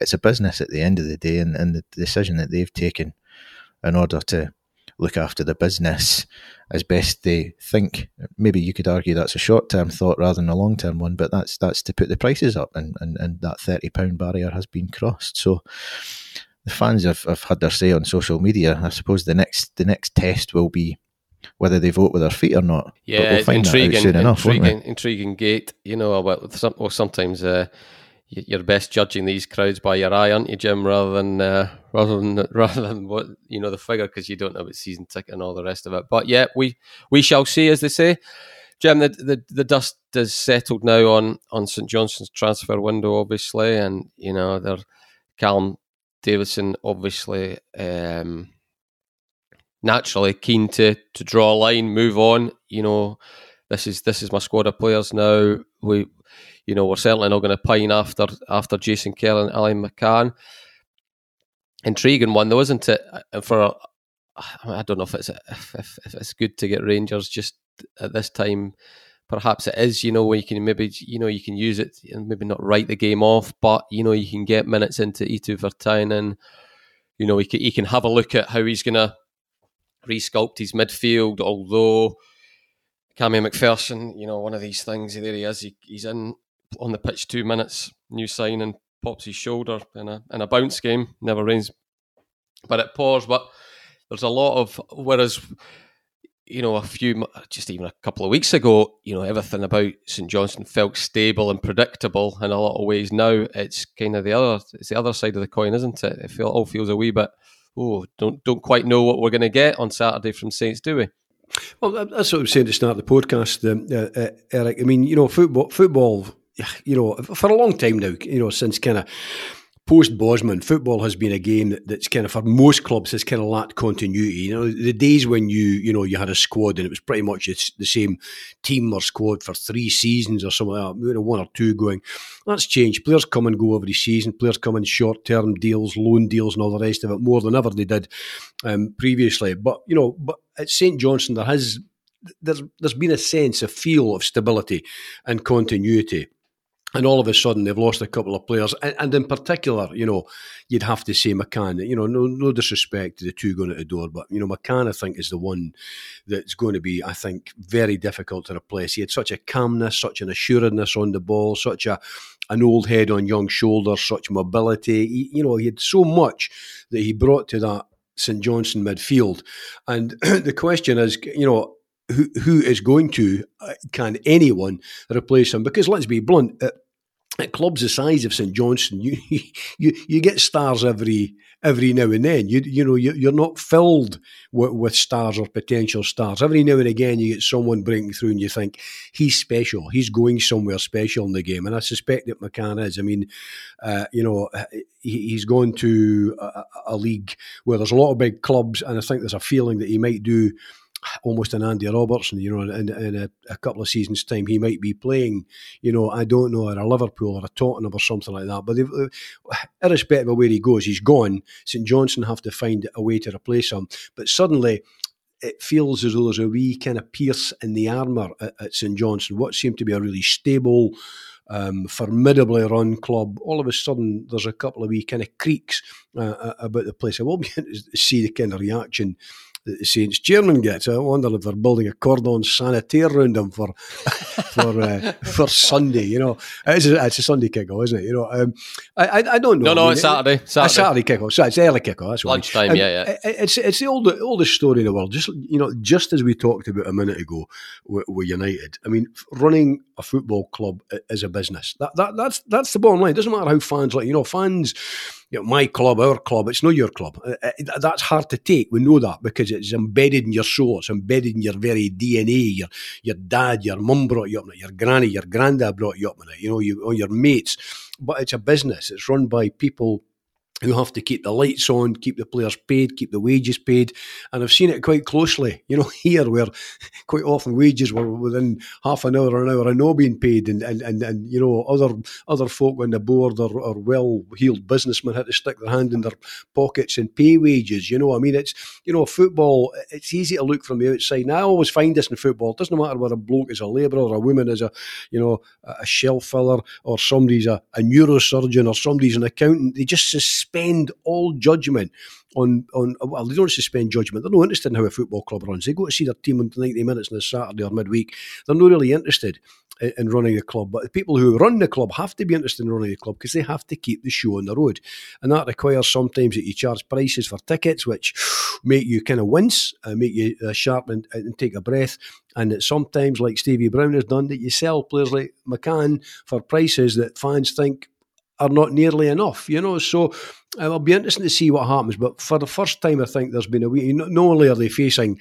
it's a business at the end of the day, and, and the decision that they've taken in order to look after the business as best they think. Maybe you could argue that's a short term thought rather than a long term one, but that's that's to put the prices up, and, and, and that thirty pound barrier has been crossed. So the fans have, have had their say on social media. I suppose the next the next test will be whether they vote with their feet or not. Yeah, we'll find intriguing, soon enough, intriguing, intriguing gate. You know, about some, or sometimes uh, you're best judging these crowds by your eye, aren't you, Jim? Rather than uh, [LAUGHS] rather than rather than what you know the figure because you don't know about season ticket and all the rest of it. But yeah, we we shall see, as they say. Jim, the, the the dust is settled now on on St Johnstone's transfer window, obviously, and you know they're Callum Davidson, obviously, um, naturally keen to to draw a line, move on. You know, this is this is my squad of players now. We, you know, we're certainly not going to pine after after Jason Kerr and Ali McCann. Intriguing one though, isn't it? Uh, for I don't know if it's if, if, it's good to get Rangers just at this time. Perhaps it is, you know, where you can maybe, you know, you can use it and maybe not write the game off, but you know, you can get minutes into Eetu Vertainen. You know, he can, he can have a look at how he's going to resculpt his midfield. Although Cammy McPherson, you know, one of these things, there he is. He, he's in on the pitch two minutes, new signing, pops his shoulder in a in a bounce game, never rains, but it pours. But there's a lot of whereas you know a few just even a couple of weeks ago you know everything about St Johnstone felt stable and predictable in a lot of ways now it's kind of the other it's the other side of the coin isn't it it feel, all feels a wee bit oh don't don't quite know what we're going to get on Saturday from Saints do we? Well that's what I was saying to start the podcast um, uh, uh, Eric. I mean you know football football you know for a long time now you know since kind of post Bosman, football has been a game that, that's kind of for most clubs has kind of lacked continuity. You know, the days when you you know you had a squad and it was pretty much the same team or squad for three seasons or something like that, you know, one or two going. That's changed. Players come and go every season. Players come in short term deals, loan deals, and all the rest of it more than ever they did um, previously. But you know, but at St Johnstone there has there's there's been a sense, a feel of stability and continuity and all of a sudden they've lost a couple of players, and, and, in particular, you know, you'd have to say McCann. You know, no, no disrespect to the two going at the door, but you know, McCann I think is the one that's going to be, I think, very difficult to replace. He had such a calmness, such an assuredness on the ball, such a an old head on young shoulders, such mobility. He, you know, he had so much that he brought to that St Johnstone midfield, and [CLEARS THROAT] the question is, you know, who who is going to uh, can anyone replace him? Because let's be blunt, at, clubs the size of St Johnstone, [LAUGHS] you you you get stars every every now and then. You you know you, are not filled with, with, stars or potential stars. Every now and again, you get someone breaking through, and you think he's special. He's going somewhere special in the game, and I suspect that McCann is. I mean, uh, you know, he, he's going to a, a league where there's a lot of big clubs, and I think there's a feeling that he might do almost an Andy Robertson, you know, in, in a, a, couple of seasons' time, he might be playing, you know, I don't know, at a Liverpool or a Tottenham or something like that. But uh, irrespective of where he goes, he's gone. St Johnstone have to find a way to replace him. But suddenly, it feels as though there's a wee kind of pierce in the armour at, at St Johnstone. What seemed to be a really stable, um, formidably run club. All of a sudden, there's a couple of wee kind of creaks uh about the place. I will [LAUGHS] be to see the kind of reaction that the Saints chairman gets. I wonder if they're building a cordon sanitaire around him for for [LAUGHS] uh, for Sunday. You know, it's a, it's a Sunday kickoff, isn't it? You know, um, I, I, I don't know. No, no, I mean, it's Saturday. Saturday. A Saturday kickoff. So it's early kickoff. That's lunchtime. yeah, yeah. It's it's the oldest oldest story in the world. Just you know, just as we talked about a minute ago with, with United. I mean, running a football club is a business. That that that's that's the bottom line. It doesn't matter how fans like you know fans you know, my club, our club, it's not your club. Uh, uh, that's hard to take. We know that because it's embedded in your soul. It's embedded in your very DNA. Your your dad, your mum brought you up. Your granny, your granddad brought you up. You know, you, or your mates. But it's a business. It's run by people who have to keep the lights on, keep the players paid, keep the wages paid. And I've seen it quite closely, [LAUGHS] you know, here where [LAUGHS] quite often wages were within half an hour or an hour of not being paid and, and, and, and you know, other other folk on the board or, or well-heeled businessmen had to stick their hand in their pockets and pay wages, you know. I mean, it's, you know, football, it's easy to look from the outside. And I always find this in football. It doesn't matter whether a bloke is a labourer or a woman is a, you know, a shelf filler or somebody's a, a neurosurgeon or somebody's an accountant. They just suspend all judgment on on well, they don't suspend judgment. They're not interested in how a football club runs. They go to see their team on 90 minutes on a Saturday or midweek. They're not really interested in, in running a club. But the people who run the club have to be interested in running the club because they have to keep the show on the road. And that requires sometimes that you charge prices for tickets, which [SIGHS] make you kind of wince, and uh, make you uh, sharp and, and take a breath. And that sometimes, like Stevie Brown has done, that you sell players like McCann for prices that fans think are not nearly enough, you know. So it'll be interesting to see what happens. But for the first time, I think there's been a wee. Not only are they facing,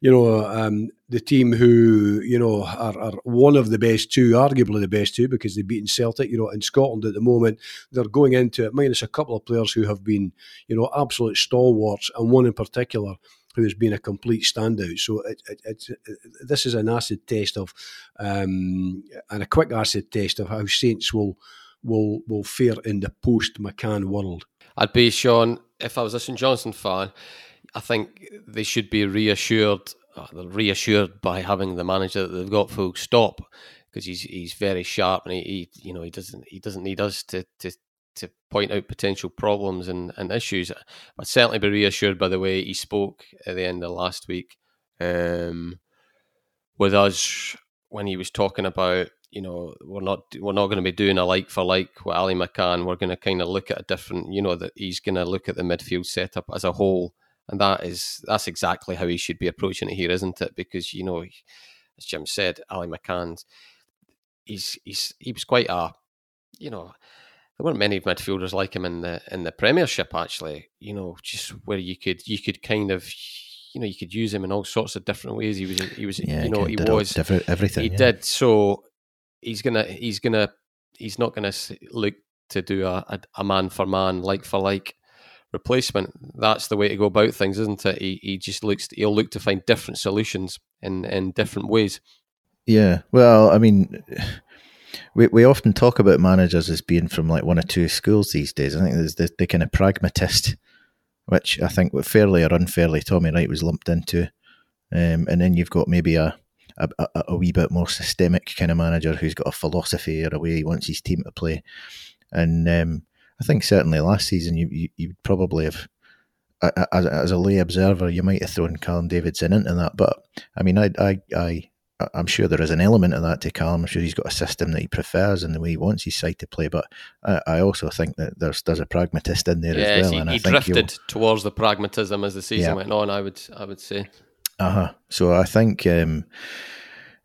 you know, um, the team who you know are, are, one of the best two, arguably the best two, because they've beaten Celtic, you know, in Scotland at the moment. They're going into it minus a couple of players who have been, you know, absolute stalwarts, and one in particular who has been a complete standout. So it, it, it, this is an acid test of, um, and a quick acid test of how Saints will will will fare in the post McCann world. I'd be Sean if I was a St Johnstone fan. I think they should be reassured. They're reassured by having the manager that they've got full stop because he's he's very sharp and he, he, you know he doesn't he doesn't need us to to to point out potential problems and, and issues. I'd certainly be reassured by the way he spoke at the end of last week um, with us when he was talking about you know we're not we're not going to be doing a like for like with Ali McCann. We're going to kind of look at a different, you know, that he's going to look at the midfield setup as a whole, and that is that's exactly how he should be approaching it here, isn't it? Because you know, as Jim said, Ali McCann, he's he's he was quite a, you know. There weren't many midfielders like him in the in the Premiership. Actually, you know, just where you could you could kind of you know you could use him in all sorts of different ways. He was he was yeah, you know he was different everything. He yeah. did so he's gonna he's gonna he's not gonna look to do a, a, a man for man, like for like replacement. That's the way to go about things, isn't it? He he just looks he'll look to find different solutions in in different ways. Yeah, well, I mean, we we often talk about managers as being from like one or two schools these days. I think there's the, the kind of pragmatist, which I think fairly or unfairly Tommy Wright was lumped into, um, and then you've got maybe a a, a, a, wee bit more systemic kind of manager who's got a philosophy or a way he wants his team to play. And um, I think certainly last season you you, you probably have. As, as a lay observer, you might have thrown Callum Davidson into that, but I mean, I, I, I I'm sure there is an element of that to Callum. I'm sure he's got a system that he prefers and the way he wants his side to play. But I, I also think that there's there's a pragmatist in there yes, as well. He, and he I think drifted towards the pragmatism as the season yeah. went on. I would I would say. Uh huh. So I think, um,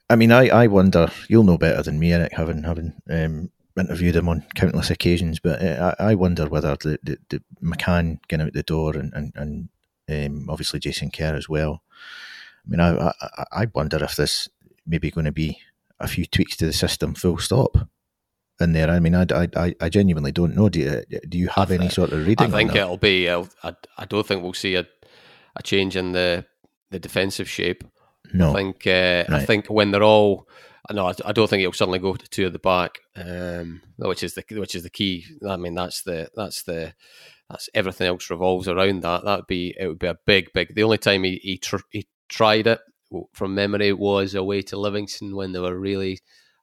I mean, I, I wonder. You'll know better than me, Eric, having having um, interviewed him on countless occasions. But uh, I, I wonder whether the, the, the McCann getting out the door and and, and um, obviously Jason Kerr as well. I mean, I, I I wonder if there's maybe going to be a few tweaks to the system, full stop in there. I mean, I, I, I genuinely don't know. Do you, do you have any sort of reading? I think it'll be. I, I don't think we'll see a, a change in the the defensive shape. No, I think uh, right. I think when they're all, no, I, I don't think it'll suddenly go to two at the back, um, which is the which is the key. I mean, that's the that's the that's everything else revolves around that. That'd be it would be a big big. The only time he he, tr- he tried it from memory was away to Livingston when they were really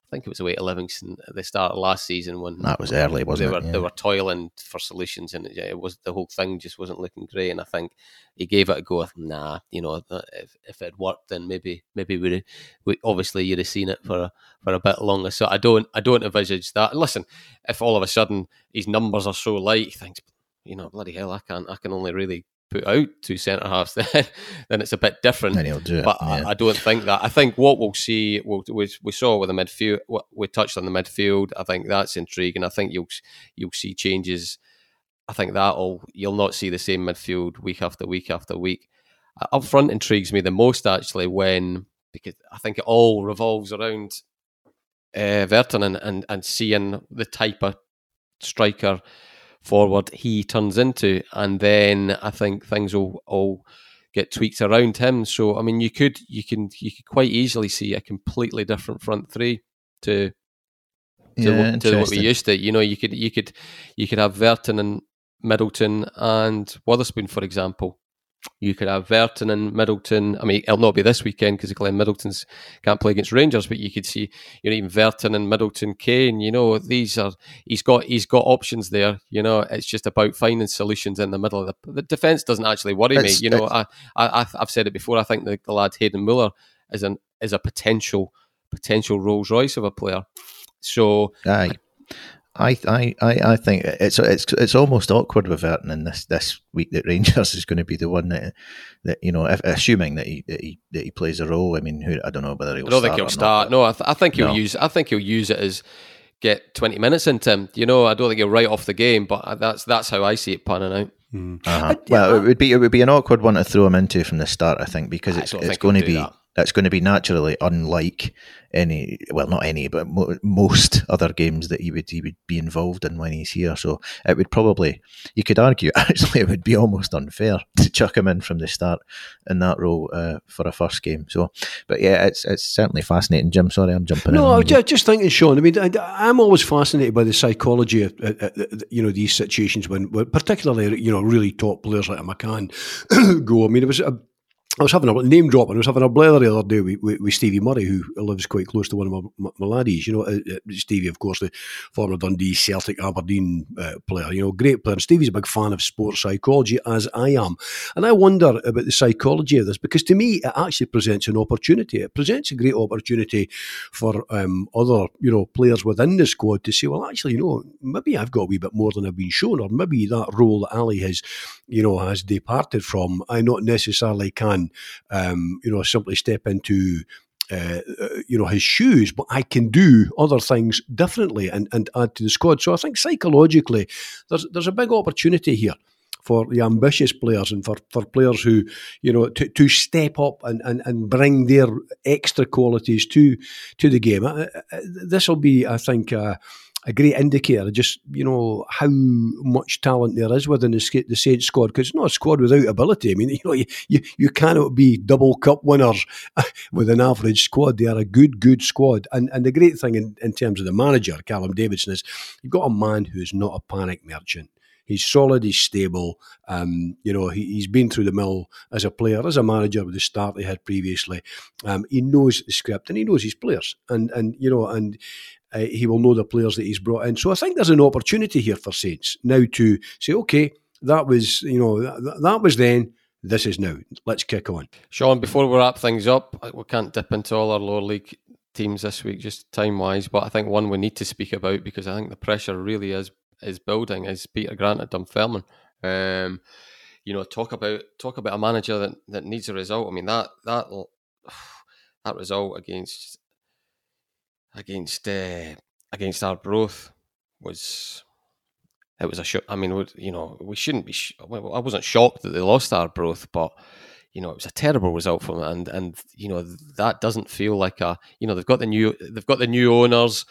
I think it was away to Livingston at the start of last season when that was early, wasn't they it? Were, yeah. They were toiling for solutions, and it, it, was the whole thing just wasn't looking great. And I think he gave it a go. Nah, you know, if, if it worked, then maybe maybe we we obviously you'd have seen it for a, for a bit longer. So I don't I don't envisage that. Listen, if all of a sudden his numbers are so light, he thinks, you know, bloody hell, I can't I can only really put out two centre halves, [LAUGHS] then, then it's a bit different. Then he'll do it. But yeah. I, I, don't think that. I think what we'll see, we'll, we, we saw with the midfield, what we touched on the midfield. I think that's intriguing. I think you'll you'll see changes. I think that'll you'll not see the same midfield week after week after week. Uh, up front intrigues me the most actually when because I think it all revolves around uh, Vertainen and, and and seeing the type of striker forward he turns into, and then I think things will all get tweaked around him. So I mean, you could you can you could quite easily see a completely different front three to to, yeah, what, to what we used to. You know, you could you could you could have Vertainen and Middleton and Wotherspoon, for example, you could have Vertainen and Middleton. I mean, it'll not be this weekend because Glenn Middleton's can't play against Rangers, but you could see, you know, even Vertainen and Middleton, Kane. You know, these are he's got he's got options there. You know, it's just about finding solutions in the middle. The, the defense doesn't actually worry it's, me. You know, I, I I've said it before. I think the, the lad Hayden Muller is an is a potential potential Rolls Royce of a player. So aye. I, I, I think it's it's it's almost awkward with Vertainen this this week that Rangers [LAUGHS] is going to be the one that that you know if, assuming that he, that he that he plays a role. I mean, who I don't know whether he'll. I don't think he'll start. Not, no, I, th- I think he'll no. use. I think he'll use it as get 20 minutes into him. You know, I don't think he'll write off the game, but that's that's how I see it panning out. Mm. Uh-huh. Well, it would be it would be an awkward one to throw him into from the start, I think, because it's it's going to be that. It's going to be naturally unlike any well not any but mo- most other games that he would he would be involved in when he's here. So it would probably you could argue [LAUGHS] actually it would be almost unfair to chuck him in from the start in that role uh, for a first game. So but yeah it's it's certainly fascinating. Jim sorry I'm jumping no in just, just thinking Sean I mean I, am always fascinated by the psychology of uh, uh, you know these situations when, when particularly you know really top players like a McCann [COUGHS] go. I mean it was a I was having a name drop, and I was having a blather the other day with, with, with, Stevie Murray, who lives quite close to one of my, my, my laddies. You know, uh, uh, Stevie, of course, the former Dundee, Celtic, Aberdeen uh, player. You know, great player. And Stevie's a big fan of sports psychology, as I am. And I wonder about the psychology of this because to me, it actually presents an opportunity. It presents a great opportunity for um, other, you know, players within the squad to say, well, actually, you know, maybe I've got a wee bit more than I've been shown, or maybe that role that Ali has, you know, has departed from, I not necessarily can um, you know, simply step into uh, you know his shoes, but I can do other things differently and, and add to the squad. So I think psychologically, there's there's a big opportunity here for the ambitious players and for, for players who you know to, to step up and, and, and bring their extra qualities to to the game. Uh, uh, this will be, I think. Uh, a great indicator just you know how much talent there is within the, the Saints squad because it's not a squad without ability. I mean, [LAUGHS] you know, you, you, you cannot be double cup winners [LAUGHS] with an average squad. They are a good, good squad. And and the great thing in, in terms of the manager, Callum Davidson, is you've got a man who is not a panic merchant. He's solid. He's stable. Um, you know, he, has been through the mill as a player, as a manager with the start he had previously. Um, he knows the script and he knows his players. And and you know, and uh, he will know the players that he's brought in. So I think there's an opportunity here for Saints now to say, okay, that was you know that, that was then. This is now. Let's kick on. Sean, before we wrap things up, we can't dip into all our lower league teams this week, just time wise. But I think one we need to speak about because I think the pressure really is is building is Peter Grant at Dunfermline. Um, you know, talk about talk about a manager that, that needs a result. I mean that that [SIGHS] that result against against uh, against Arbroath was it was a shock. I mean, you know, we shouldn't be. Sh- I wasn't shocked that they lost Arbroath, but you know, it was a terrible result for them, and and you know that doesn't feel like a. You know, they've got the new they've got the new owners,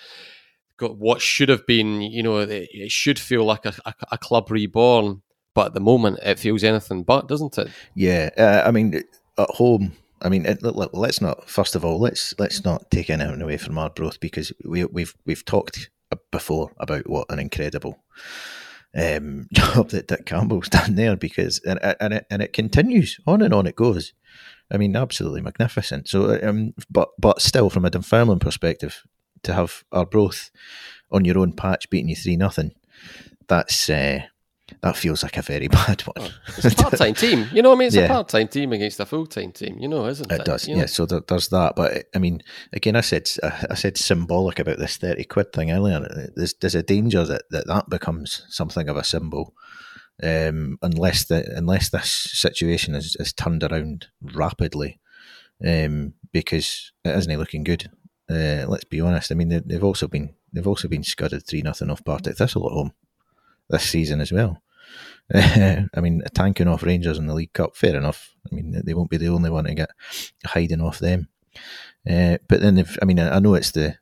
got what should have been. You know, it, it should feel like a, a, a, club reborn, but at the moment it feels anything but, doesn't it? Yeah, uh, I mean, at home I mean, let's not. First of all, let's let's not take anything away from our Arbroath because we, we've we've talked before about what an incredible um, [LAUGHS] job that Dick Campbell's done there. Because and and it, and it continues on and on it goes. I mean, absolutely magnificent. So, um, but but still, from a Dunfermline perspective, to have our Arbroath on your own patch beating you three nothing, that's uh, that feels like a very [LAUGHS] bad one. It's a part time [LAUGHS] team. You know what I mean? It's yeah. a part time team against a full time team, you know, isn't it? It does, you yeah. Know? So there, there's that. But I mean, again, I said I said symbolic about this 30 quid thing earlier. There's, there's a danger that, that that becomes something of a symbol. Um, unless the unless this situation is, is turned around rapidly, um, because it isn't looking good. Uh, let's be honest. I mean, they, have also been they've also been scudded three nothing off Partick Thistle at home this season as well. [LAUGHS] I mean, tanking off Rangers in the League Cup, fair enough. I mean, they won't be the only one to get hiding off them. Uh, but then, they've I mean, I know it's the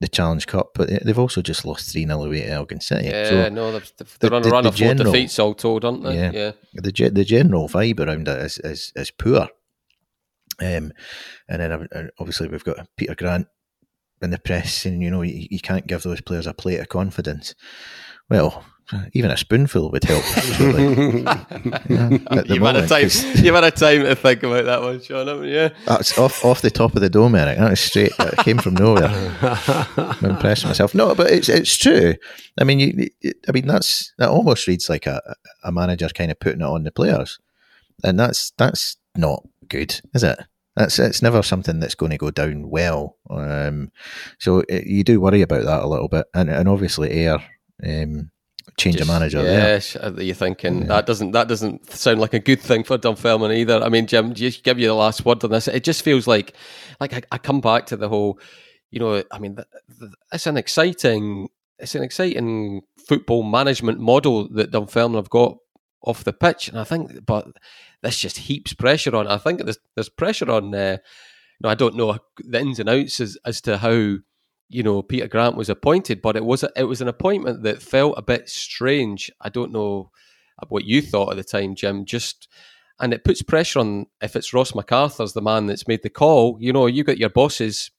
the Challenge Cup, but they've also just lost 3 0 away to Elgin City. Yeah, so no, they're, they're the, on a run of general, four defeats all told, aren't they? Yeah. yeah. The, the general vibe around it is, is, is poor. Um, and then uh, obviously we've got Peter Grant in the press, and you know, you, you can't give those players a plate of confidence. Well, even a spoonful would help. yeah, [LAUGHS] you've, moment, had time, you've had a time to think about that one, Sean, haven't you? That's off off the top of the dome, Eric. That is straight. That came from nowhere. [LAUGHS] I'm impressing myself. No, but it's it's true. I mean, you, I mean that's that almost reads like a, a manager kind of putting it on the players, and that's that's not good, is it? That's it's never something that's going to go down well. Um, so it, you do worry about that a little bit, and and obviously air. Um, change Just, a manager. Yeah. you're thinking yeah. that doesn't that doesn't sound like a good thing for Dunfermline either. I mean, Jim, just give you the last word on this. It just feels like like I, I come back to the whole you know, I mean, it's an exciting, it's an exciting football management model that Dunfermline have got off the pitch, and I think, but this just heaps pressure on. I think there's there's pressure on. Uh, you know, I don't know the ins and outs as, as to how you know Peter Grant was appointed, but it was a, it was an appointment that felt a bit strange. I don't know what you thought at the time, Jim. Just and it puts pressure on if it's Ross MacArthur's the man that's made the call. You know, you got your bosses,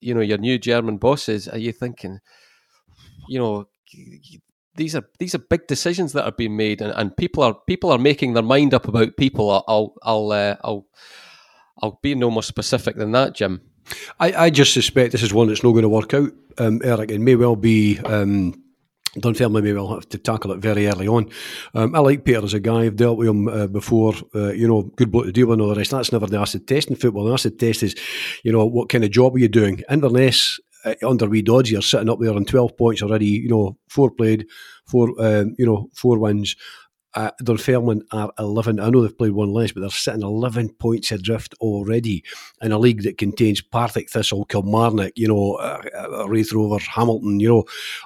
you know, your new German bosses. Are you thinking, you know, these are these are big decisions that are being made, and, and people are people are making their mind up about people. I'll I'll uh, I'll I'll be no more specific than that, Jim. I, I just suspect this is one that's not going to work out, um, Eric. It may well be. Um, Dunfermline may well have to tackle it very early on. Um, I like Peter as a guy. I've dealt with him uh, before. Uh, you know, good bloke to deal with and all the rest. That's never the acid test in football. The acid test is, you know, what kind of job are you doing? Inverness uh, under wee Dodds, you're sitting up there on 12 points already, you know, four played, four, um, you know, four wins. Uh, Dunfermline are 11. I know they've played one less, but they're sitting 11 points adrift already in a league that contains Partick Thistle, Kilmarnock, you know, uh, uh, Rovers, Hamilton, you know,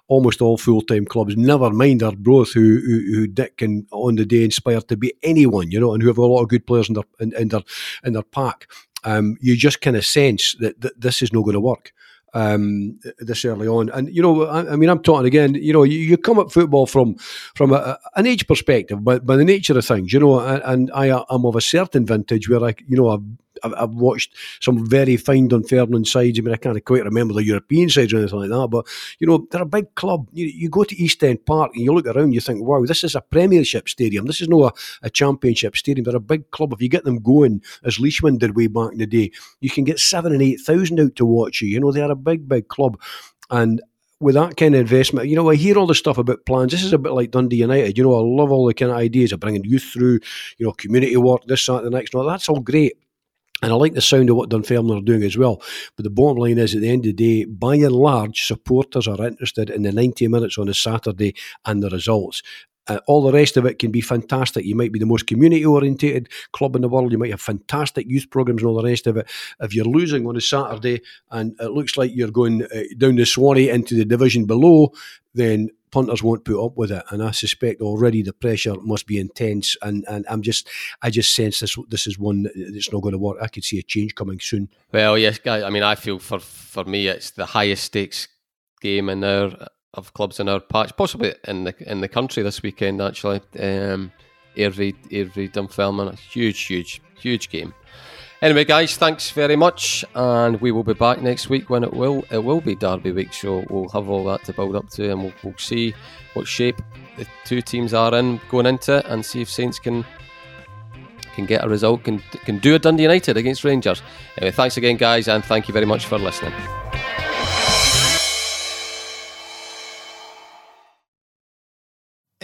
almost all full time clubs. Never mind Arbroath, who, who, who Dick can on the day inspire to be anyone, you know, and who have a lot of good players in their, in, in their, in their pack. Um, you just kind of sense that, that this is not going to work um, this early on. And you know, I, I, mean, I'm talking again. You know, you, you come at football from from a, an age perspective, but by the nature of things, you know, and, and I am of a certain vintage where I, you know, I've I've, watched some very fine Dunfermline sides. I mean, I can't quite remember the European sides or anything like that, but you know, they're a big club. You, you go to East End Park and you look around, you think, wow, this is a Premiership stadium. This is not a, a Championship stadium. They're a big club. If you get them going, as Leishman did way back in the day, you can get seven and eight thousand out to watch you. You know, they are a big, big club, and with that kind of investment, you know, I hear all the stuff about plans. This is a bit like Dundee United. You know, I love all the kind of ideas of bringing youth through, you know, community work, this, that, and the next. No, that's all great. And I like the sound of what Dunfermline are doing as well. But the bottom line is, at the end of the day, by and large, supporters are interested in the 90 minutes on a Saturday and the results. Uh, all the rest of it can be fantastic. You might be the most community orientated club in the world. You might have fantastic youth programs and all the rest of it. If you're losing on a Saturday and it looks like you're going uh, down the Swanee into the division below, then punters won't put up with it, and I suspect already the pressure must be intense. And, and I'm just, I just sense this this is one that's not going to work. I could see a change coming soon. Well, yes, guys. I mean, I feel for for me, it's the highest stakes game in our of clubs in our patch, possibly in the in the country this weekend. Actually, um, Airdrie, Dunfermline, a huge, huge, huge game. Anyway, guys, thanks very much, and we will be back next week when it will it will be Derby week. So we'll have all that to build up to, and we'll, we'll see what shape the two teams are in going into it, and see if Saints can can get a result, can can do a Dundee United against Rangers. Anyway, thanks again, guys, and thank you very much for listening.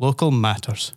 Local matters.